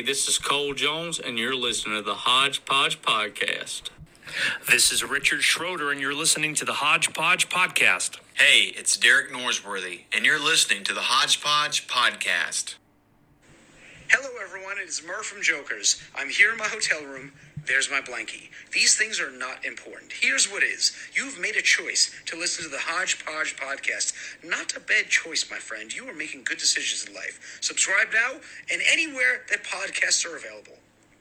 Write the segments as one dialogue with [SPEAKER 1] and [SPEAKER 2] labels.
[SPEAKER 1] Hey, this is Cole Jones, and you're listening to the Hodgepodge Podcast.
[SPEAKER 2] This is Richard Schroeder, and you're listening to the Hodgepodge Podcast.
[SPEAKER 3] Hey, it's Derek Norsworthy, and you're listening to the Hodgepodge Podcast.
[SPEAKER 4] Hello, everyone. It is Murr from Jokers. I'm here in my hotel room. There's my blankie. These things are not important. Here's what is. You've made a choice to listen to the Hodgepodge podcast. Not a bad choice, my friend. You are making good decisions in life. Subscribe now and anywhere that podcasts are available.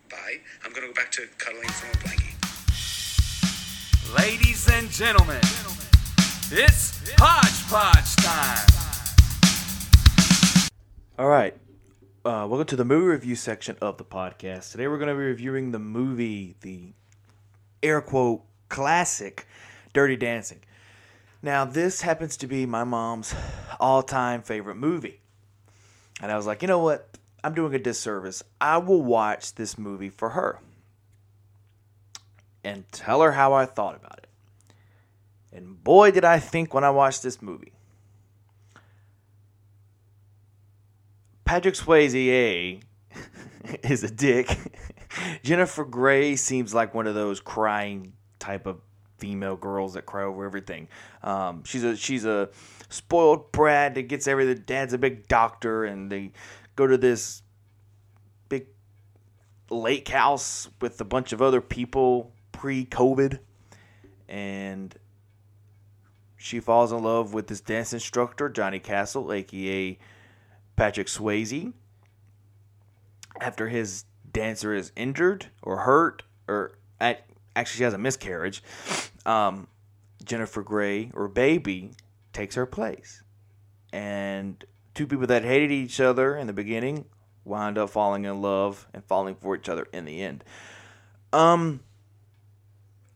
[SPEAKER 4] Bye. I'm going to go back to cuddling from a blankie.
[SPEAKER 5] Ladies and gentlemen, it's Hodgepodge time.
[SPEAKER 6] All right. Uh, welcome to the movie review section of the podcast. Today we're going to be reviewing the movie, the air quote classic, Dirty Dancing. Now, this happens to be my mom's all time favorite movie. And I was like, you know what? I'm doing a disservice. I will watch this movie for her and tell her how I thought about it. And boy, did I think when I watched this movie. Patrick Swayze A is a dick. Jennifer Grey seems like one of those crying type of female girls that cry over everything. Um, she's a she's a spoiled brat that gets everything. Dad's a big doctor, and they go to this big lake house with a bunch of other people pre-COVID, and she falls in love with this dance instructor Johnny Castle, aka Patrick Swayze after his dancer is injured or hurt or at, actually she has a miscarriage. Um, Jennifer Grey or Baby takes her place, and two people that hated each other in the beginning wind up falling in love and falling for each other in the end. Um,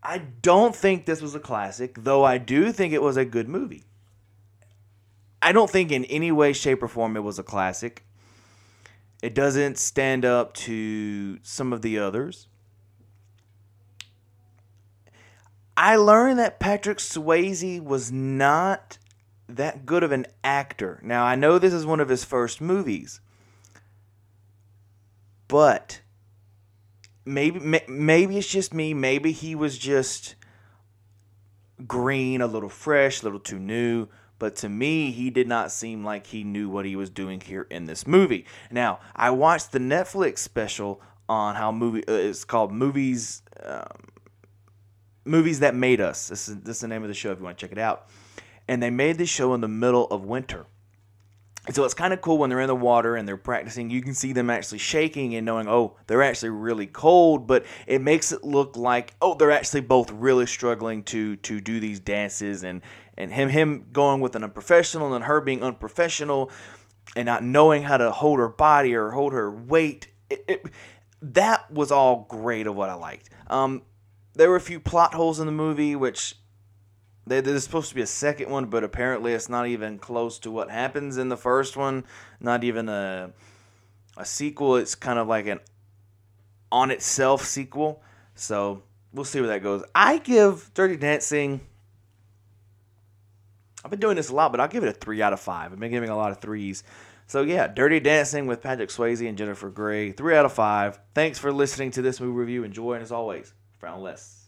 [SPEAKER 6] I don't think this was a classic, though I do think it was a good movie. I don't think in any way, shape, or form it was a classic. It doesn't stand up to some of the others. I learned that Patrick Swayze was not that good of an actor. Now, I know this is one of his first movies, but maybe maybe it's just me. Maybe he was just green, a little fresh, a little too new. But to me, he did not seem like he knew what he was doing here in this movie. Now, I watched the Netflix special on how movie uh, it's called movies um, movies that made us. This is this is the name of the show if you want to check it out. And they made this show in the middle of winter. So it's kind of cool when they're in the water and they're practicing. You can see them actually shaking and knowing, oh, they're actually really cold, but it makes it look like, oh, they're actually both really struggling to to do these dances and and him him going with an unprofessional and her being unprofessional and not knowing how to hold her body or hold her weight. It, it, that was all great of what I liked. Um, there were a few plot holes in the movie, which they, there's supposed to be a second one, but apparently it's not even close to what happens in the first one. Not even a a sequel. It's kind of like an on itself sequel. So we'll see where that goes. I give Dirty Dancing. I've been doing this a lot, but I'll give it a three out of five. I've been giving a lot of threes. So yeah, Dirty Dancing with Patrick Swayze and Jennifer Grey, three out of five. Thanks for listening to this movie review. Enjoy, and as always, frown less.